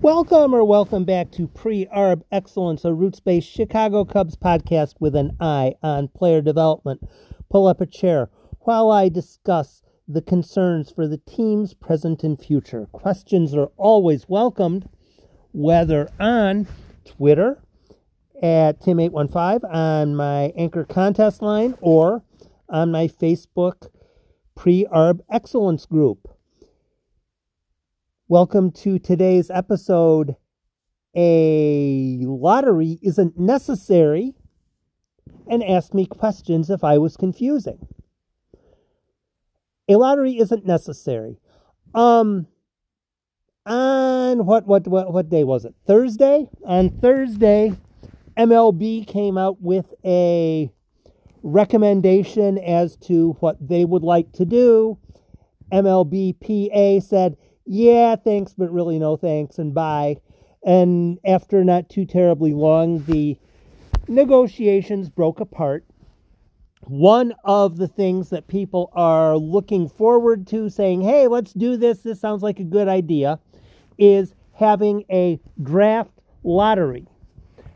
Welcome or welcome back to Pre Arb Excellence, a roots based Chicago Cubs podcast with an eye on player development. Pull up a chair while I discuss the concerns for the team's present and future. Questions are always welcomed, whether on Twitter at Tim815, on my Anchor contest line, or on my Facebook Pre Arb Excellence group. Welcome to today's episode. A lottery isn't necessary, and ask me questions if I was confusing. A lottery isn't necessary. Um, on what what what what day was it? Thursday. On Thursday, MLB came out with a recommendation as to what they would like to do. MLBPA said, yeah, thanks, but really no thanks, and bye. And after not too terribly long, the negotiations broke apart. One of the things that people are looking forward to, saying, hey, let's do this, this sounds like a good idea, is having a draft lottery.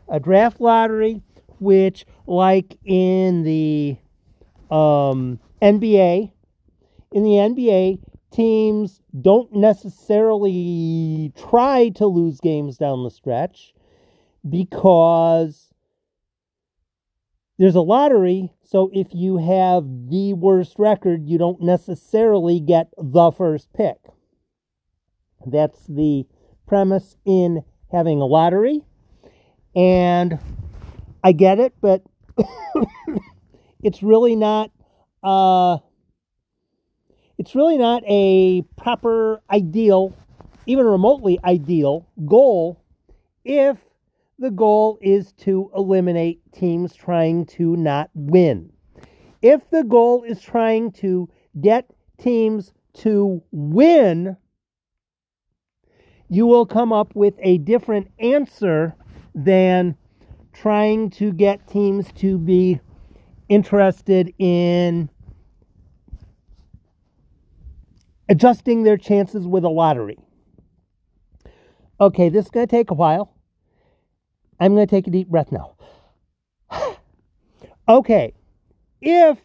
A draft lottery which, like in the um, NBA, in the NBA, teams don't necessarily try to lose games down the stretch because there's a lottery. So if you have the worst record, you don't necessarily get the first pick. That's the premise in having a lottery. And I get it, but it's really not uh, it's really not a proper ideal, even remotely ideal goal if the goal is to eliminate teams trying to not win. If the goal is trying to get teams to win, you will come up with a different answer than trying to get teams to be interested in adjusting their chances with a lottery. Okay, this is going to take a while. I'm going to take a deep breath now. okay, if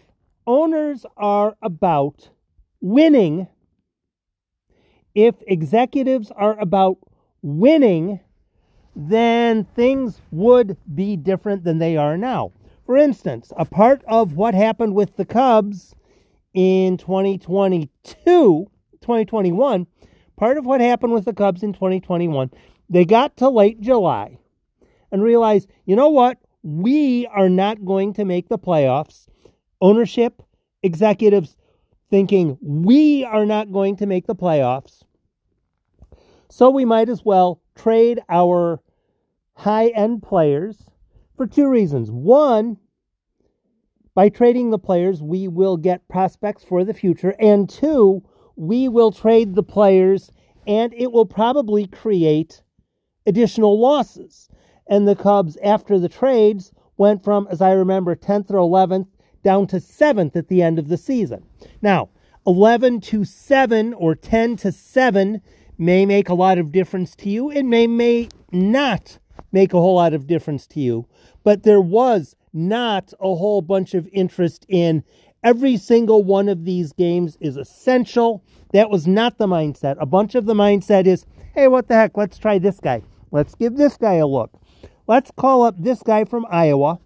owners are about winning, if executives are about winning, then things would be different than they are now. For instance, a part of what happened with the Cubs in 2022, 2021, part of what happened with the Cubs in 2021, they got to late July and realized, you know what? We are not going to make the playoffs. Ownership, executives thinking we are not going to make the playoffs. So we might as well trade our high end players for two reasons. One, by trading the players, we will get prospects for the future. And two, we will trade the players and it will probably create additional losses. And the Cubs, after the trades, went from, as I remember, 10th or 11th down to 7th at the end of the season. Now, 11 to 7 or 10 to 7 may make a lot of difference to you. It may, may not make a whole lot of difference to you. But there was not a whole bunch of interest in every single one of these games is essential. That was not the mindset. A bunch of the mindset is, hey, what the heck? Let's try this guy. Let's give this guy a look. Let's call up this guy from Iowa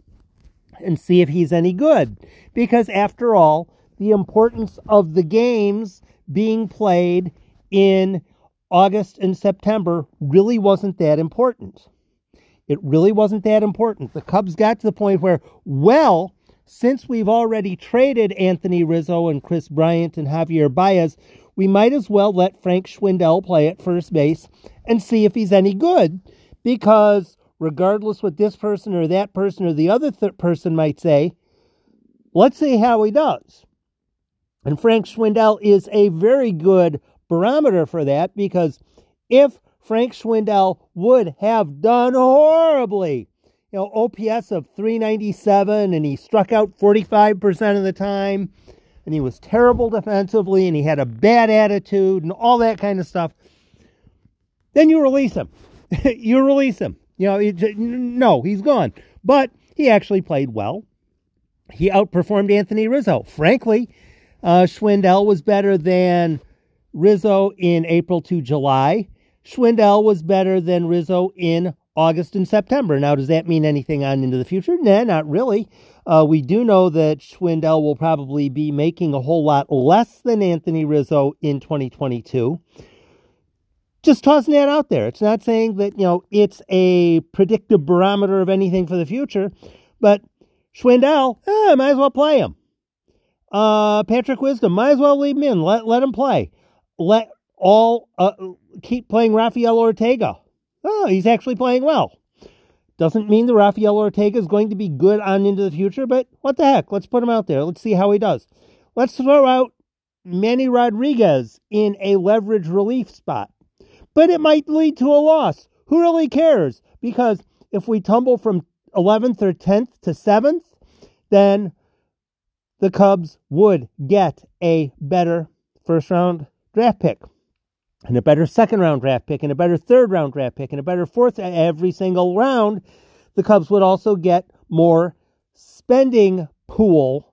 and see if he's any good. Because after all, the importance of the games being played in August and September really wasn't that important. It really wasn't that important. The Cubs got to the point where, well, since we've already traded Anthony Rizzo and Kris Bryant and Javier Baez, we might as well let Frank Schwindel play at first base and see if he's any good. Because regardless what this person or that person or the other th- person might say, let's see how he does. And Frank Schwindel is a very good barometer for that because if Frank Schwindel would have done horribly. You know, OPS of 397, and he struck out 45% of the time, and he was terrible defensively, and he had a bad attitude, and all that kind of stuff. then you release him. you release him. You know, no, he's gone. But he actually played well. He outperformed Anthony Rizzo. Frankly, uh, Schwindel was better than Rizzo in April to July. Schwindel was better than Rizzo in August and September. Now, does that mean anything on into the future? Nah, not really. Uh, we do know that Schwindel will probably be making a whole lot less than Anthony Rizzo in 2022. Just tossing that out there. It's not saying that, you know, it's a predictive barometer of anything for the future, but Schwindel, eh, might as well play him. Uh, Patrick Wisdom, might as well leave him in. Let, let him play. Let all, uh, keep playing Rafael Ortega. Oh, he's actually playing well. Doesn't mean the Rafael Ortega is going to be good on into the future, but what the heck? Let's put him out there. Let's see how he does. Let's throw out Manny Rodriguez in a leverage relief spot. But it might lead to a loss. Who really cares? Because if we tumble from 11th or 10th to 7th, then the Cubs would get a better first round draft pick and a better second round draft pick and a better third round draft pick and a better fourth every single round, the Cubs would also get more spending pool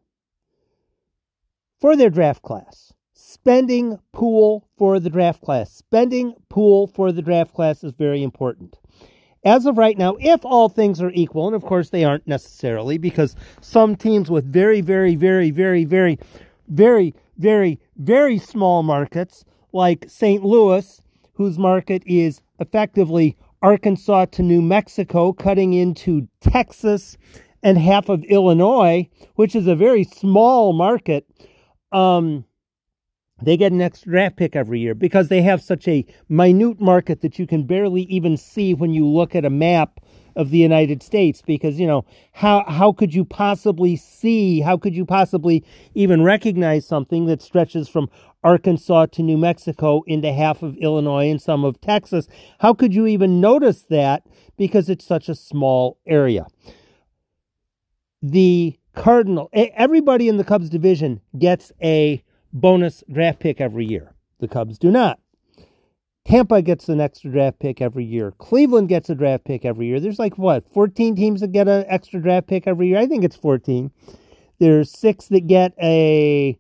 for their draft class. Spending pool for the draft class. Spending pool for the draft class is very important. As of right now, if all things are equal, and of course they aren't necessarily, because some teams with very, very, very, very, very, very, very, very small markets like St. Louis, whose market is effectively Arkansas to New Mexico, cutting into Texas and half of Illinois, which is a very small market, um, they get an extra draft pick every year because they have such a minute market that you can barely even see when you look at a map of the United States because you know how how could you possibly see how could you possibly even recognize something that stretches from Arkansas to New Mexico into half of Illinois and some of Texas how could you even notice that because it's such a small area the Cardinal everybody in the Cubs division gets a bonus draft pick every year the Cubs do not Tampa gets an extra draft pick every year. Cleveland gets a draft pick every year. There's like what, 14 teams that get an extra draft pick every year? I think it's 14. There's six that get a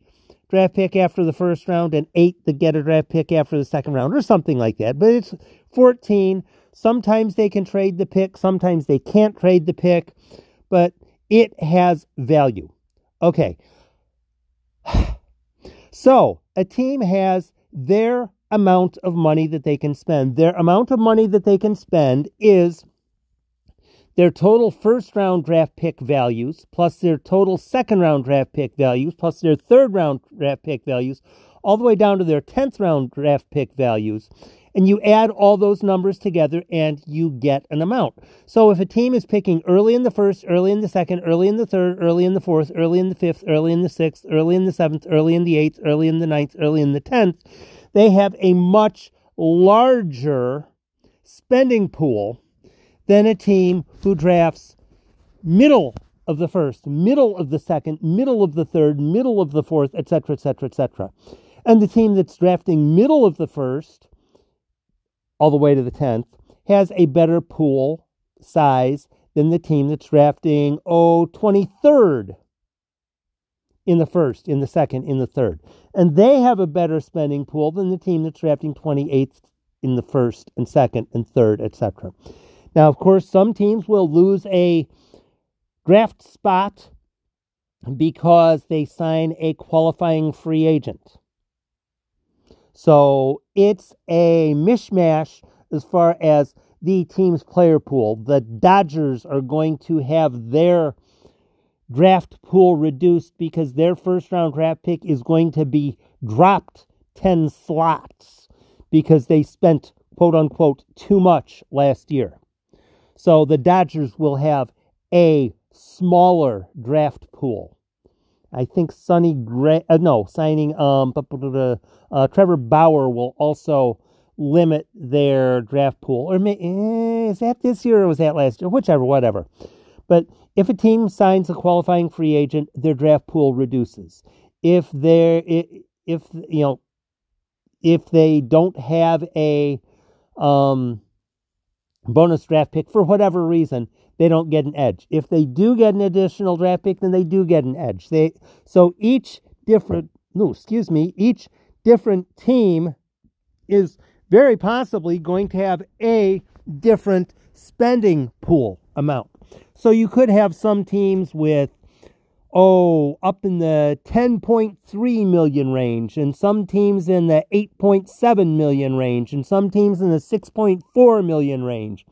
draft pick after the first round and eight that get a draft pick after the second round or something like that. But it's 14. Sometimes they can trade the pick, sometimes they can't trade the pick, but it has value. Okay. So a team has their amount of money that they can spend. Their amount of money that they can spend is their total first round draft pick values plus their total second round draft pick values plus their third round draft pick values all the way down to their 10th round draft pick values and you add all those numbers together and you get an amount. So if a team is picking early in the first, early in the second, early in the third, early in the fourth, early in the fifth, early in the sixth, early in the seventh, early in the eighth, early in the ninth, early in the tenth, they have a much larger spending pool than a team who drafts middle of the first, middle of the second, middle of the third, middle of the fourth, etc., etc., etc. And the team that's drafting middle of the first, all the way to the 10th, has a better pool size than the team that's drafting, oh, 23rd in the first, in the second, in the third. And they have a better spending pool than the team that's drafting 28th in the first and second and third, etc. Now, of course, some teams will lose a draft spot because they sign a qualifying free agent. So it's a mishmash as far as the team's player pool. The Dodgers are going to have their draft pool reduced because their first round draft pick is going to be dropped 10 slots because they spent quote unquote too much last year. So the Dodgers will have a smaller draft pool. I think Sonny Gray, uh, no, signing um, uh, Trevor Bauer will also limit their draft pool. Or may, eh, is that this year or was that last year? Whichever, whatever. But if a team signs a qualifying free agent, their draft pool reduces. If they're if you know if they don't have a um, bonus draft pick for whatever reason, they don't get an edge. If they do get an additional draft pick, then they do get an edge. They so each different no, excuse me, each different team is very possibly going to have a different spending pool amount. So you could have some teams with oh, up in the 10.3 million range, and some teams in the 8.7 million range, and some teams in the 6.4 million range,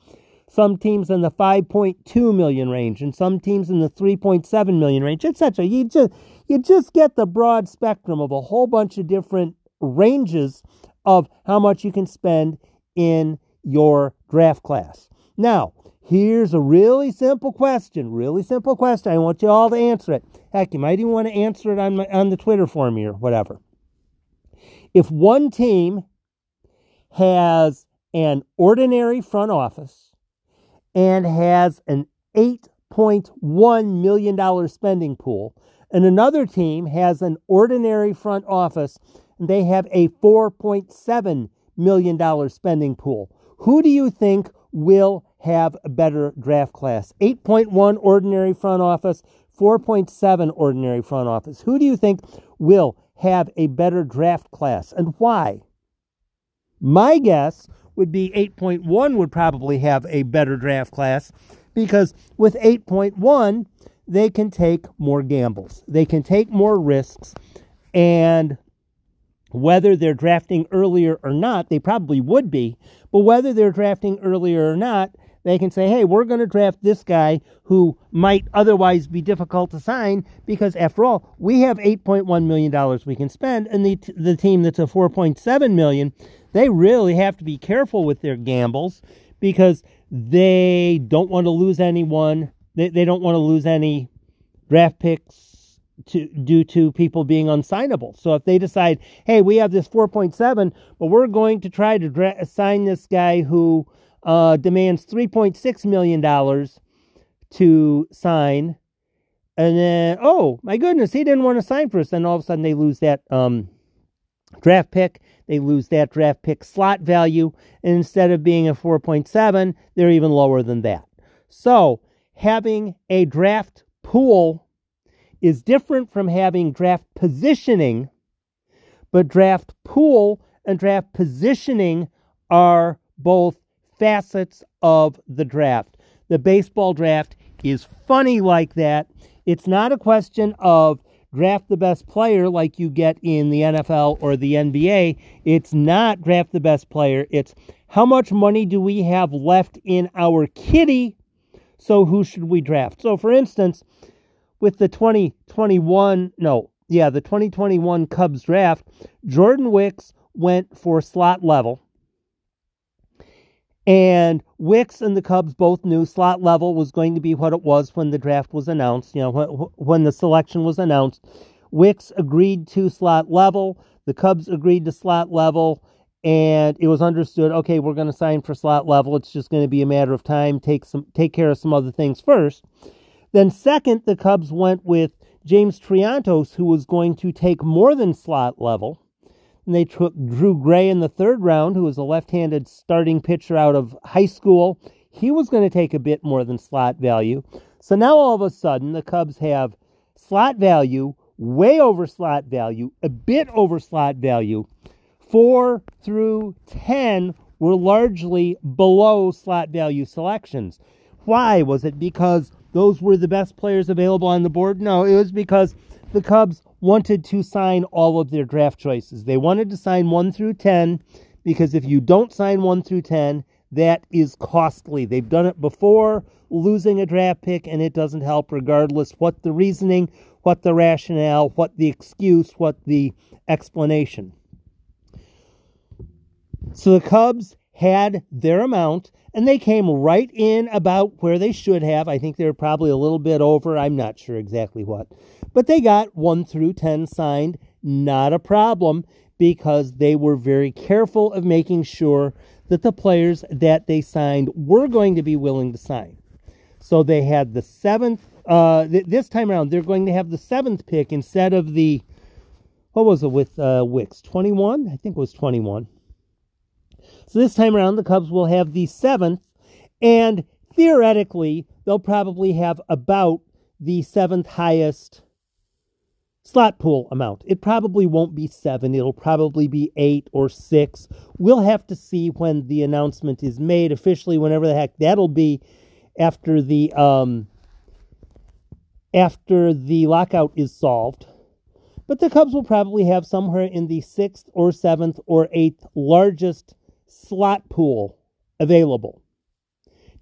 some teams in the 5.2 million range, and some teams in the 3.7 million range, etc. You just you just get the broad spectrum of a whole bunch of different ranges of how much you can spend in your draft class. Now, Here's a really simple question, really simple question. I want you all to answer it. Heck, you might even want to answer it on, my, on the Twitter for me or whatever. If one team has an ordinary front office and has an $8.1 million spending pool, and another team has an ordinary front office and they have a $4.7 million spending pool, who do you think will have a better draft class. 8.1 ordinary front office, 4.7 ordinary front office. Who do you think will have a better draft class and why? My guess would be 8.1 would probably have a better draft class because with 8.1, they can take more gambles, they can take more risks, and whether they're drafting earlier or not, they probably would be, but whether they're drafting earlier or not, they can say, hey, we're going to draft this guy who might otherwise be difficult to sign because, after all, we have $8.1 million we can spend, and the, the team that's a 4.7 million, they really have to be careful with their gambles because they don't want to lose anyone. They, they don't want to lose any draft picks to due to people being unsignable. So if they decide, hey, we have this 4.7, but we're going to try to dra- sign this guy who uh, demands $3.6 million to sign. And then, oh my goodness, he didn't want to sign for us. Then all of a sudden they lose that um, draft pick. They lose that draft pick slot value. And instead of being a 4.7, they're even lower than that. So having a draft pool is different from having draft positioning, but draft pool and draft positioning are both facets of the draft. The baseball draft is funny like that. It's not a question of draft the best player like you get in the NFL or the NBA. It's not draft the best player. It's how much money do we have left in our kitty? So who should we draft? So for instance, with the 2021, no, yeah, the 2021 Cubs draft, Jordan Wicks went for slot level. And Wicks and the Cubs both knew slot level was going to be what it was when the draft was announced, you know, when, when the selection was announced. Wicks agreed to slot level. The Cubs agreed to slot level. And it was understood, okay, we're going to sign for slot level. It's just going to be a matter of time. Take some, take care of some other things first. Then second, the Cubs went with James Triantos, who was going to take more than slot level. And they took Drew Gray in the third round, who was a left handed starting pitcher out of high school. He was going to take a bit more than slot value. So now all of a sudden, the Cubs have slot value, way over slot value, a bit over slot value. Four through 10 were largely below slot value selections. Why? Was it because those were the best players available on the board? No, it was because the Cubs wanted to sign all of their draft choices. They wanted to sign 1 through 10 because if you don't sign 1 through 10, that is costly. They've done it before, losing a draft pick, and it doesn't help regardless what the reasoning, what the rationale, what the excuse, what the explanation. So the Cubs had their amount, and they came right in about where they should have. I think they were probably a little bit over. I'm not sure exactly what. But they got 1 through 10 signed, not a problem, because they were very careful of making sure that the players that they signed were going to be willing to sign. So they had the seventh, uh, th- this time around, they're going to have the seventh pick instead of the, what was it with uh, Wicks? 21? I think it was 21. So this time around, the Cubs will have the seventh, and theoretically, they'll probably have about the seventh highest slot pool amount. It probably won't be seven, it'll probably be eight or six. We'll have to see when the announcement is made officially, whenever the heck that'll be after the um, after the lockout is solved. But the Cubs will probably have somewhere in the sixth or seventh or eighth largest slot pool available.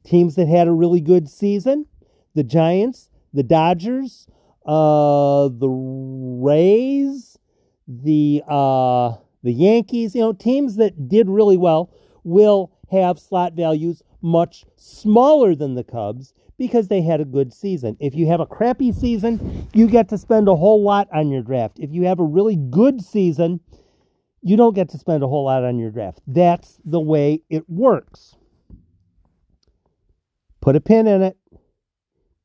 Teams that had a really good season, the Giants, the Dodgers, uh, the Rays, the uh, the Yankees, you know, teams that did really well will have slot values much smaller than the Cubs because they had a good season. If you have a crappy season, you get to spend a whole lot on your draft. If you have a really good season, you don't get to spend a whole lot on your draft. That's the way it works. Put a pin in it.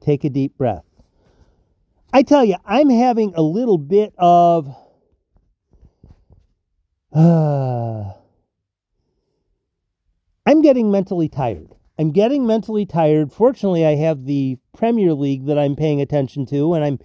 Take a deep breath. I tell you, I'm having a little bit of. Uh, I'm getting mentally tired. I'm getting mentally tired. Fortunately, I have the Premier League that I'm paying attention to, and I'm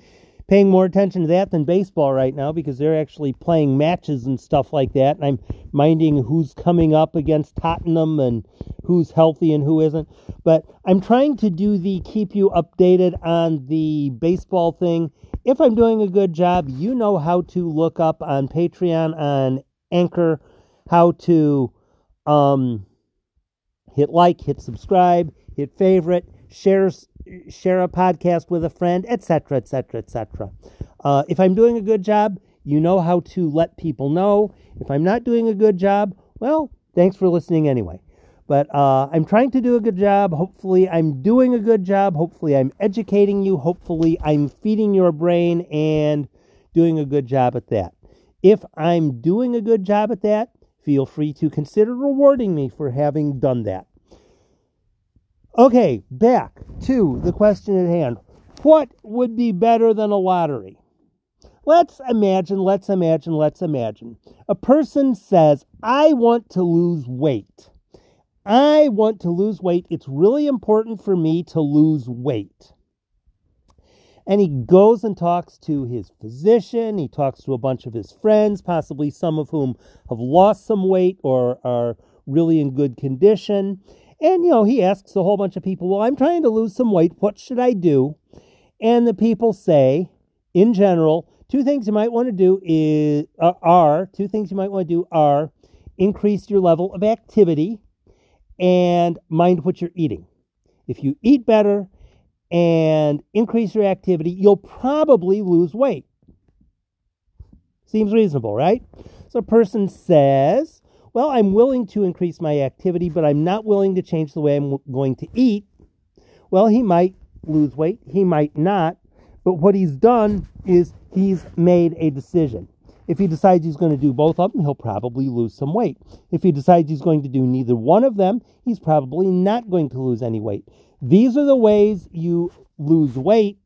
paying more attention to that than baseball right now because they're actually playing matches and stuff like that. And I'm minding who's coming up against Tottenham and who's healthy and who isn't. But I'm trying to do the keep you updated on the baseball thing. If I'm doing a good job, you know how to look up on Patreon, on Anchor, how to um, hit like, hit subscribe, hit favorite, share share a podcast with a friend, etc., etc., etc. If I'm doing a good job, you know how to let people know. If I'm not doing a good job, well, thanks for listening anyway. But uh, I'm trying to do a good job. Hopefully, I'm doing a good job. Hopefully, I'm educating you. Hopefully, I'm feeding your brain and doing a good job at that. If I'm doing a good job at that, feel free to consider rewarding me for having done that. Okay, back to the question at hand. What would be better than a lottery? Let's imagine, let's imagine, let's imagine. A person says, I want to lose weight. I want to lose weight. It's really important for me to lose weight. And he goes and talks to his physician. He talks to a bunch of his friends, possibly some of whom have lost some weight or are really in good condition. And, you know, he asks a whole bunch of people, Well, I'm trying to lose some weight. What should I do? And the people say, in general, two things you might want to do is, uh, are, two things you might want to do are increase your level of activity and mind what you're eating. If you eat better and increase your activity, you'll probably lose weight. Seems reasonable, right? So a person says, Well, I'm willing to increase my activity, but I'm not willing to change the way I'm going to eat. Well, he might lose weight, he might not, but what he's done is he's made a decision. If he decides he's going to do both of them, he'll probably lose some weight. If he decides he's going to do neither one of them, he's probably not going to lose any weight. These are the ways you lose weight.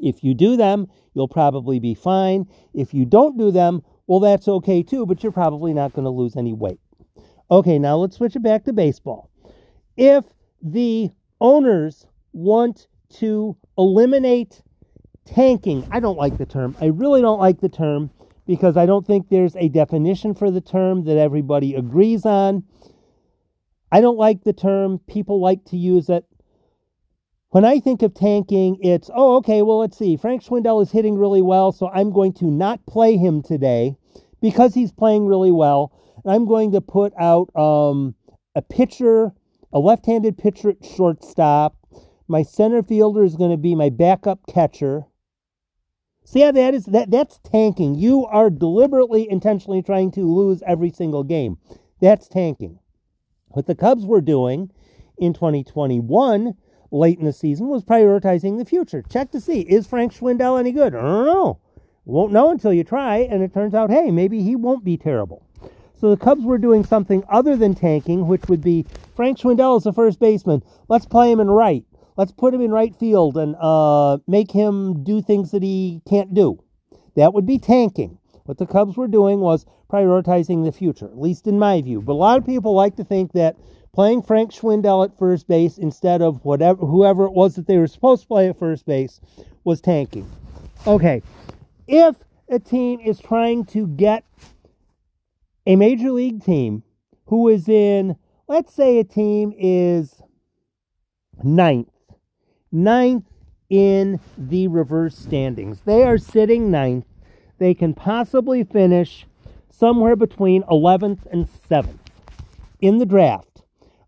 If you do them, you'll probably be fine. If you don't do them, well, that's okay too, but you're probably not going to lose any weight. Okay, now let's switch it back to baseball. If the owners want to eliminate tanking, I don't like the term. I really don't like the term because I don't think there's a definition for the term that everybody agrees on. I don't like the term. People like to use it. When I think of tanking, it's, oh, okay, well, let's see. Frank Schwindel is hitting really well, so I'm going to not play him today because he's playing really well. And I'm going to put out um, a pitcher, a left handed pitcher at shortstop. My center fielder is going to be my backup catcher. See how that is? That that's tanking. You are deliberately, intentionally trying to lose every single game. That's tanking. What the Cubs were doing in 2021, late in the season, was prioritizing the future. Check to see is Frank Schwindel any good? I don't know. Won't know until you try, and it turns out, hey, maybe he won't be terrible. So the Cubs were doing something other than tanking, which would be Frank Schwindel is the first baseman. Let's play him in right. Let's put him in right field and uh, make him do things that he can't do. That would be tanking. What the Cubs were doing was prioritizing the future, at least in my view. But a lot of people like to think that playing Frank Schwindel at first base instead of whatever whoever it was that they were supposed to play at first base was tanking. Okay, if a team is trying to get a major league team who is in, let's say a team is ninth, ninth in the reverse standings. They are sitting ninth. They can possibly finish somewhere between 11th and 7th in the draft.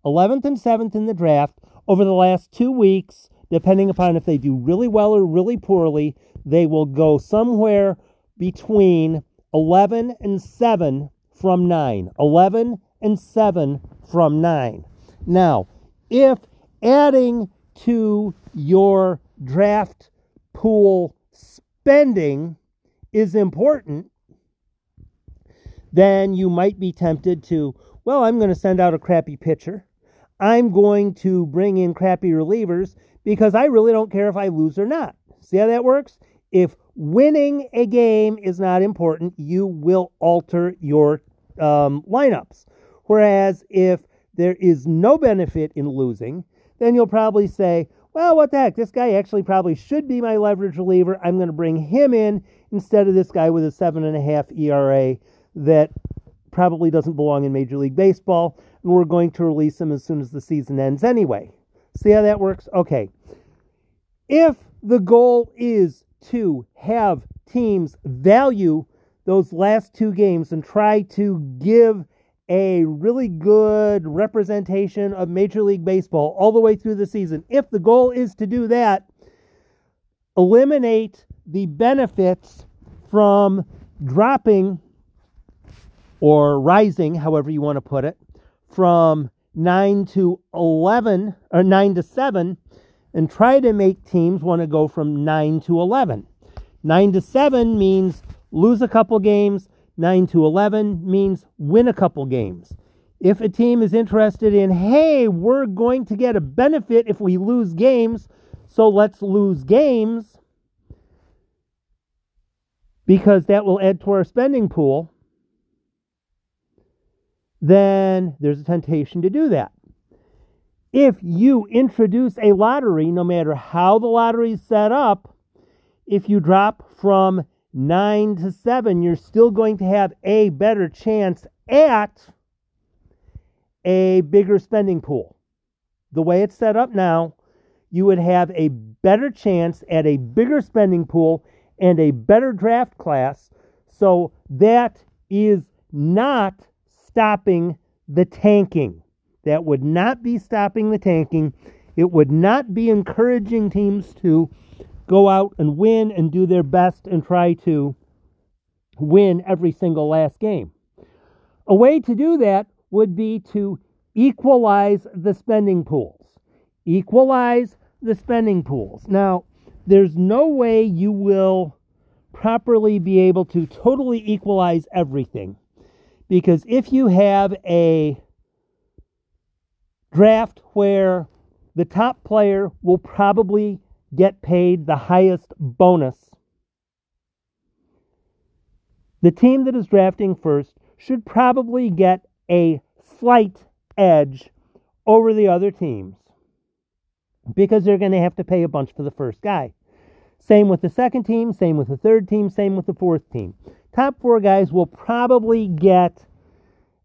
11th and 7th in the draft over the last two weeks, depending upon if they do really well or really poorly, they will go somewhere between 11 and 7 from 9. 11 and 7 from 9. Now, if adding to your draft pool spending is important, then you might be tempted to, well, I'm going to send out a crappy pitcher. I'm going to bring in crappy relievers because I really don't care if I lose or not. See how that works? If winning a game is not important, you will alter your um, lineups. Whereas if there is no benefit in losing, then you'll probably say, well, what the heck? This guy actually probably should be my leverage reliever. I'm going to bring him in instead of this guy with a seven and a half ERA that probably doesn't belong in Major League Baseball, and we're going to release him as soon as the season ends anyway. See how that works? Okay. If the goal is to have teams value those last two games and try to give a really good representation of Major League Baseball all the way through the season. If the goal is to do that, eliminate the benefits from dropping or rising, however you want to put it, from 9 to 11 or 9 to 7 and try to make teams want to go from 9 to 11. 9 to 7 means lose a couple games, 9 to 11 means win a couple games. If a team is interested in, hey, we're going to get a benefit if we lose games, so let's lose games because that will add to our spending pool, then there's a temptation to do that. If you introduce a lottery, no matter how the lottery is set up, if you drop from 9 to 7, you're still going to have a better chance at a bigger spending pool. The way it's set up now, you would have a better chance at a bigger spending pool and a better draft class. So that is not stopping the tanking. That would not be stopping the tanking. It would not be encouraging teams to go out and win and do their best and try to win every single last game. A way to do that would be to equalize the spending pools. Equalize the spending pools. Now, there's no way you will properly be able to totally equalize everything. Because if you have a draft where the top player will probably get paid the highest bonus. The team that is drafting first should probably get a slight edge over the other teams because they're going to have to pay a bunch for the first guy. Same with the second team, same with the third team, same with the fourth team. Top four guys will probably get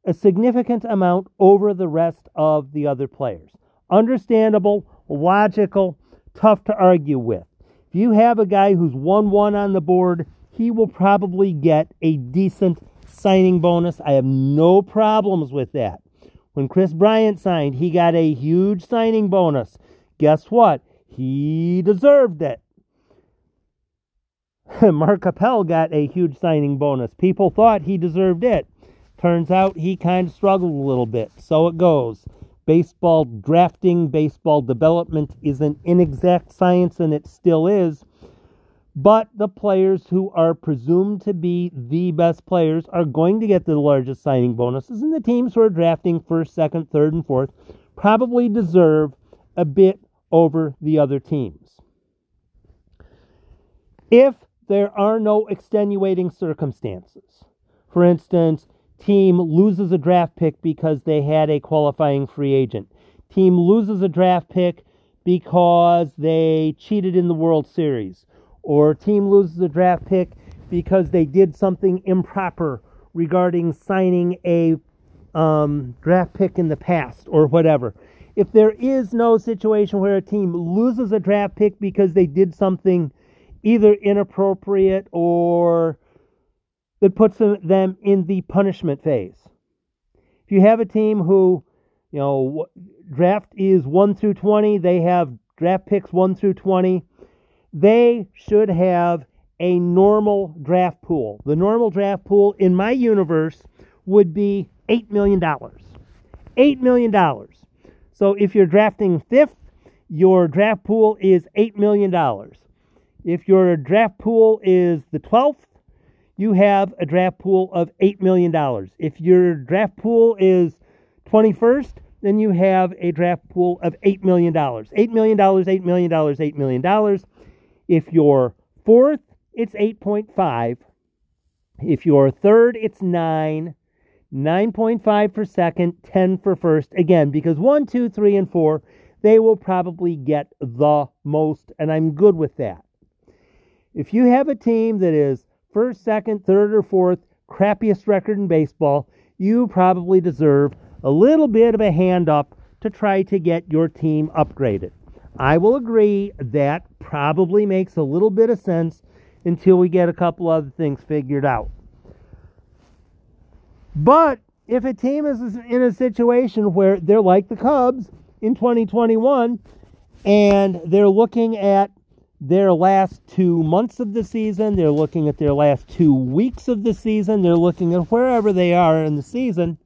a significant amount over the rest of the other players. Understandable, logical, tough to argue with. If you have a guy who's 1 1 on the board, he will probably get a decent signing bonus. I have no problems with that. When Kris Bryant signed, he got a huge signing bonus. Guess what? He deserved it. Mark Appel got a huge signing bonus. People thought he deserved it. Turns out he kind of struggled a little bit. So it goes baseball drafting, baseball development is an inexact science, and it still is. But the players who are presumed to be the best players are going to get the largest signing bonuses, and the teams who are drafting first, second, third, and fourth probably deserve a bit over the other teams. If there are no extenuating circumstances. For instance, team loses a draft pick because they had a qualifying free agent. Team loses a draft pick because they cheated in the World Series. Or team loses a draft pick because they did something improper regarding signing a um, draft pick in the past or whatever. If there is no situation where a team loses a draft pick because they did something either inappropriate or that puts them in the punishment phase. If you have a team who, you know, draft is 1 through 20, they have draft picks 1 through 20, they should have a normal draft pool. The normal draft pool in my universe would be $8 million. $8 million. So if you're drafting fifth, your draft pool is $8 million. If your draft pool is the 12th, you have a draft pool of $8 million. If your draft pool is 21st, then you have a draft pool of $8 million. $8 million, $8 million, $8 million. If you're fourth, it's 8.5. If you're third, it's 9. 9.5 for second, 10 for first. Again, because 1, 2, 3, and 4, they will probably get the most, and I'm good with that. If you have a team that is first, second, third, or fourth, crappiest record in baseball, you probably deserve a little bit of a hand up to try to get your team upgraded. I will agree that probably makes a little bit of sense until we get a couple other things figured out. But if a team is in a situation where they're like the Cubs in 2021 and they're looking at their last two months of the season, they're looking at their last two weeks of the season, they're looking at wherever they are in the season,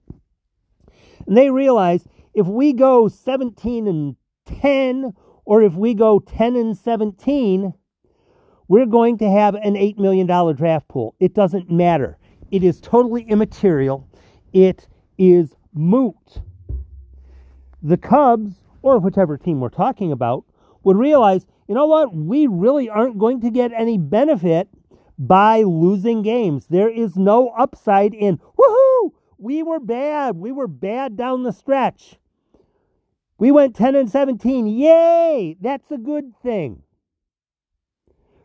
and they realize if we go 17 and 10 or if we go 10 and 17, we're going to have an $8 million draft pool. It doesn't matter. It is totally immaterial. It is moot. The Cubs, or whichever team we're talking about, would realize, you know what? We really aren't going to get any benefit by losing games. There is no upside in, woohoo, we were bad. We were bad down the stretch. We went 10 and 17. Yay! That's a good thing.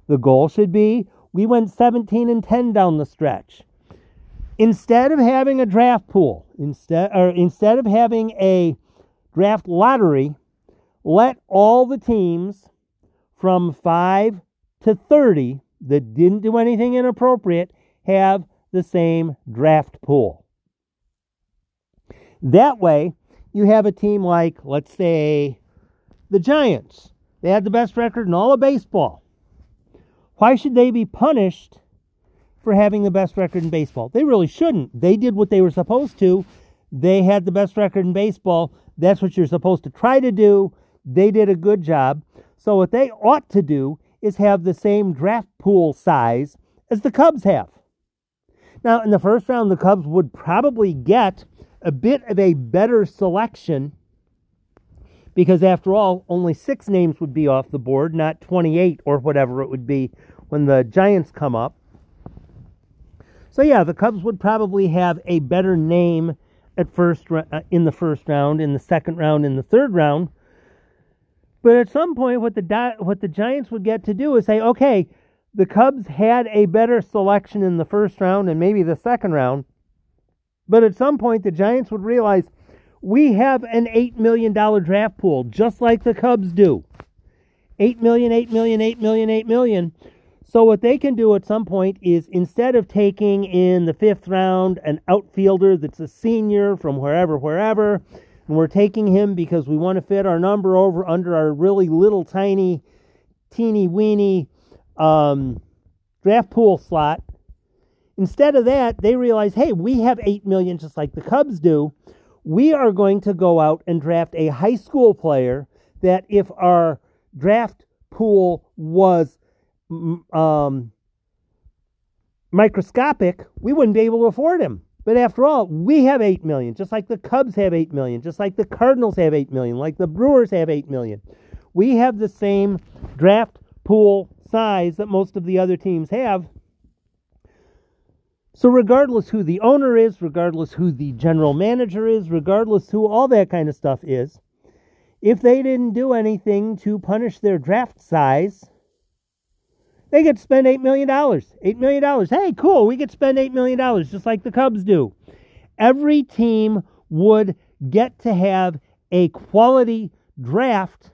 The goal should be we went 17 and 10 down the stretch. Instead of having a draft pool, instead or instead of having a draft lottery, let all the teams from 5 to 30 that didn't do anything inappropriate have the same draft pool. That way, you have a team like, let's say, the Giants. They had the best record in all of baseball. Why should they be punished for having the best record in baseball. They really shouldn't. They did what they were supposed to. They had the best record in baseball. That's what you're supposed to try to do. They did a good job. So, what they ought to do is have the same draft pool size as the Cubs have. Now, in the first round, the Cubs would probably get a bit of a better selection because, after all, only six names would be off the board, not 28 or whatever it would be when the Giants come up. So yeah, the Cubs would probably have a better name at first uh, in the first round, in the second round, in the third round. But at some point, what the what the Giants would get to do is say, okay, the Cubs had a better selection in the first round and maybe the second round. But at some point, the Giants would realize we have an $8 million draft pool, just like the Cubs do. $8 million, $8 million, $8 million, $8 million. So what they can do at some point is instead of taking in the fifth round an outfielder that's a senior from wherever, wherever, and we're taking him because we want to fit our number over under our really little tiny, teeny weeny um, draft pool slot. Instead of that, they realize, hey, we have eight million just like the Cubs do. We are going to go out and draft a high school player that if our draft pool was um, microscopic, we wouldn't be able to afford him. But after all, we have 8 million, just like the Cubs have 8 million, just like the Cardinals have 8 million, like the Brewers have 8 million. We have the same draft pool size that most of the other teams have. So, regardless who the owner is, regardless who the general manager is, regardless who all that kind of stuff is, if they didn't do anything to punish their draft size, they get to spend $8 million. $8 million. Hey, cool, we could spend $8 million just like the Cubs do. Every team would get to have a quality draft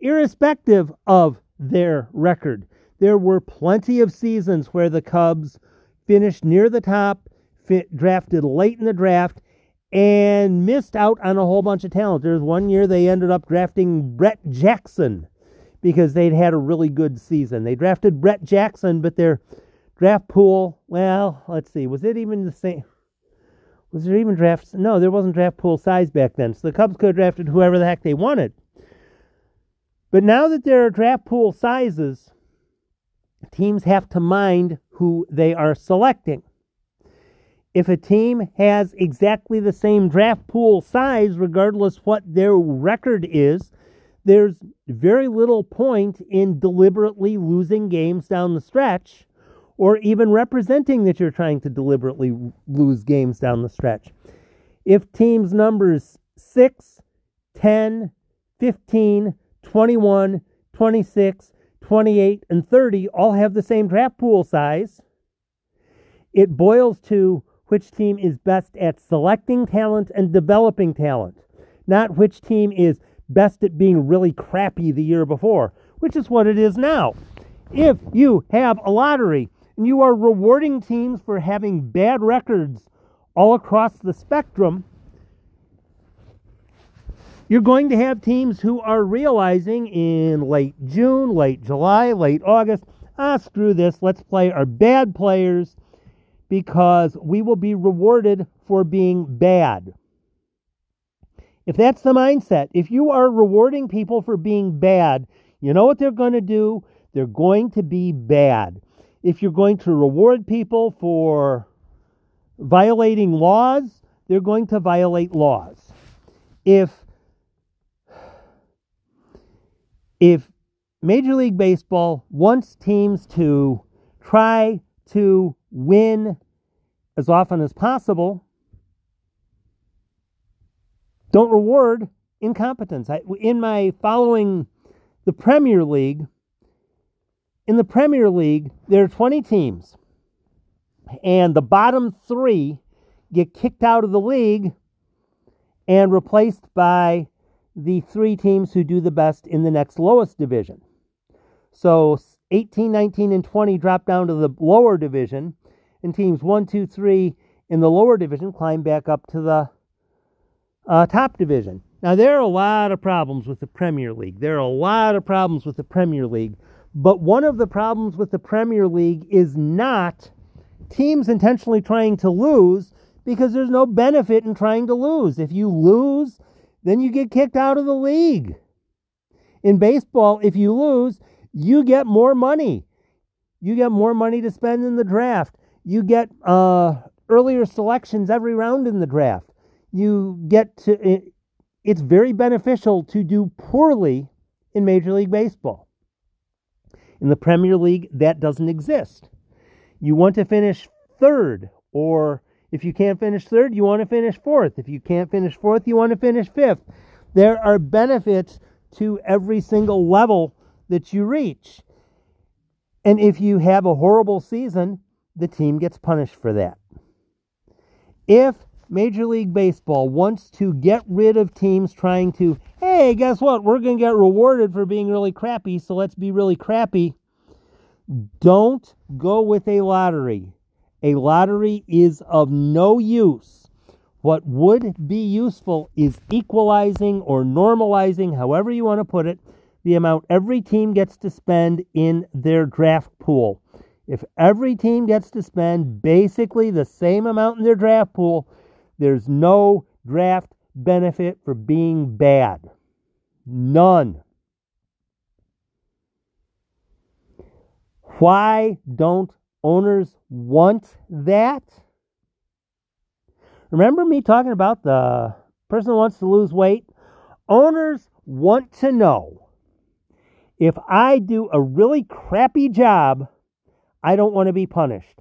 irrespective of their record. There were plenty of seasons where the Cubs finished near the top, fit, drafted late in the draft, and missed out on a whole bunch of talent. There's one year they ended up drafting Brett Jackson because they'd had a really good season. They drafted Brett Jackson, but their draft pool, well, let's see, was it even the same? Was there even drafts? No, there wasn't draft pool size back then. So the Cubs could have drafted whoever the heck they wanted. But now that there are draft pool sizes, teams have to mind who they are selecting. If a team has exactly the same draft pool size, regardless what their record is, there's very little point in deliberately losing games down the stretch or even representing that you're trying to deliberately lose games down the stretch. If teams numbers 6, 10, 15, 21, 26, 28, and 30 all have the same draft pool size, it boils to which team is best at selecting talent and developing talent, not which team is best at being really crappy the year before, which is what it is now. If you have a lottery and you are rewarding teams for having bad records all across the spectrum, you're going to have teams who are realizing in late June, late July, late August, ah, screw this, let's play our bad players because we will be rewarded for being bad. If that's the mindset, if you are rewarding people for being bad, you know what they're going to do? They're going to be bad. If you're going to reward people for violating laws, they're going to violate laws. If if Major League Baseball wants teams to try to win as often as possible, don't reward incompetence. I, in my following the Premier League, in the Premier League, there are 20 teams, and the bottom three get kicked out of the league and replaced by the three teams who do the best in the next lowest division. So 18, 19, and 20 drop down to the lower division, and teams 1, 2, 3 in the lower division climb back up to the uh, top division. Now, there are a lot of problems with the Premier League. There are a lot of problems with the Premier League. But one of the problems with the Premier League is not teams intentionally trying to lose because there's no benefit in trying to lose. If you lose, then you get kicked out of the league. In baseball, if you lose, you get more money. You get more money to spend in the draft. You get uh, earlier selections every round in the draft. You get to, it's very beneficial to do poorly in Major League Baseball. In the Premier League, that doesn't exist. You want to finish third, or if you can't finish third, you want to finish fourth. If you can't finish fourth, you want to finish fifth. There are benefits to every single level that you reach. And if you have a horrible season, the team gets punished for that. If Major League Baseball wants to get rid of teams trying to, hey, guess what? We're going to get rewarded for being really crappy, so let's be really crappy. Don't go with a lottery. A lottery is of no use. What would be useful is equalizing or normalizing, however you want to put it, the amount every team gets to spend in their draft pool. If every team gets to spend basically the same amount in their draft pool, there's no draft benefit for being bad. None. Why don't owners want that? Remember me talking about the person who wants to lose weight? Owners want to know If I do a really crappy job, I don't want to be punished.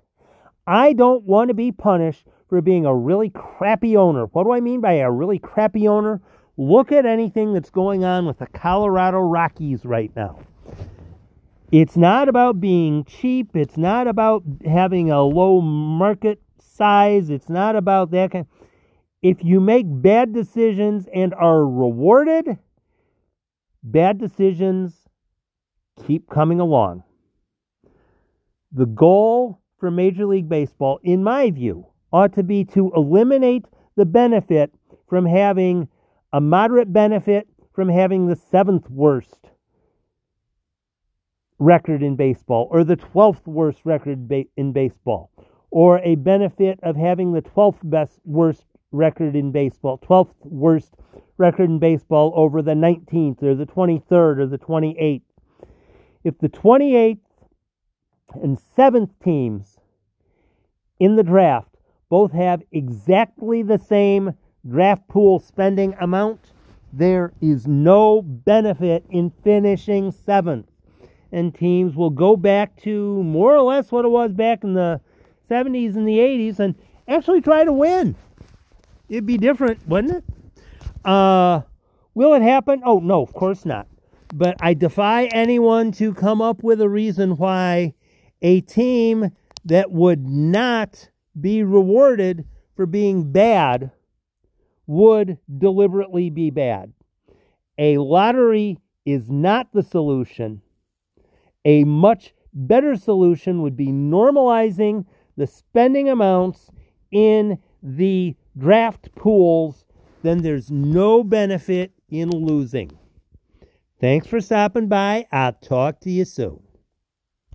I don't want to be punished for being a really crappy owner. What do I mean by a really crappy owner? Look at anything that's going on with the Colorado Rockies right now. It's not about being cheap. It's not about having a low market size. It's not about that kind. If you make bad decisions and are rewarded, bad decisions keep coming along. The goal for Major League Baseball, in my view, ought to be to eliminate the benefit from having a moderate benefit from having the seventh worst record in baseball or the 12th worst record in baseball or a benefit of having the 12th best worst record in baseball 12th worst record in baseball over the 19th or the 23rd or the 28th if the 28th and 7th teams in the draft both have exactly the same draft pool spending amount, there is no benefit in finishing seventh. And teams will go back to more or less what it was back in the 70s and the 80s and actually try to win. It'd be different, wouldn't it? Uh, will it happen? Oh, no, of course not. But I defy anyone to come up with a reason why a team that would not be rewarded for being bad would deliberately be bad. A lottery is not the solution. A much better solution would be normalizing the spending amounts in the draft pools. Then there's no benefit in losing. Thanks for stopping by. I'll talk to you soon.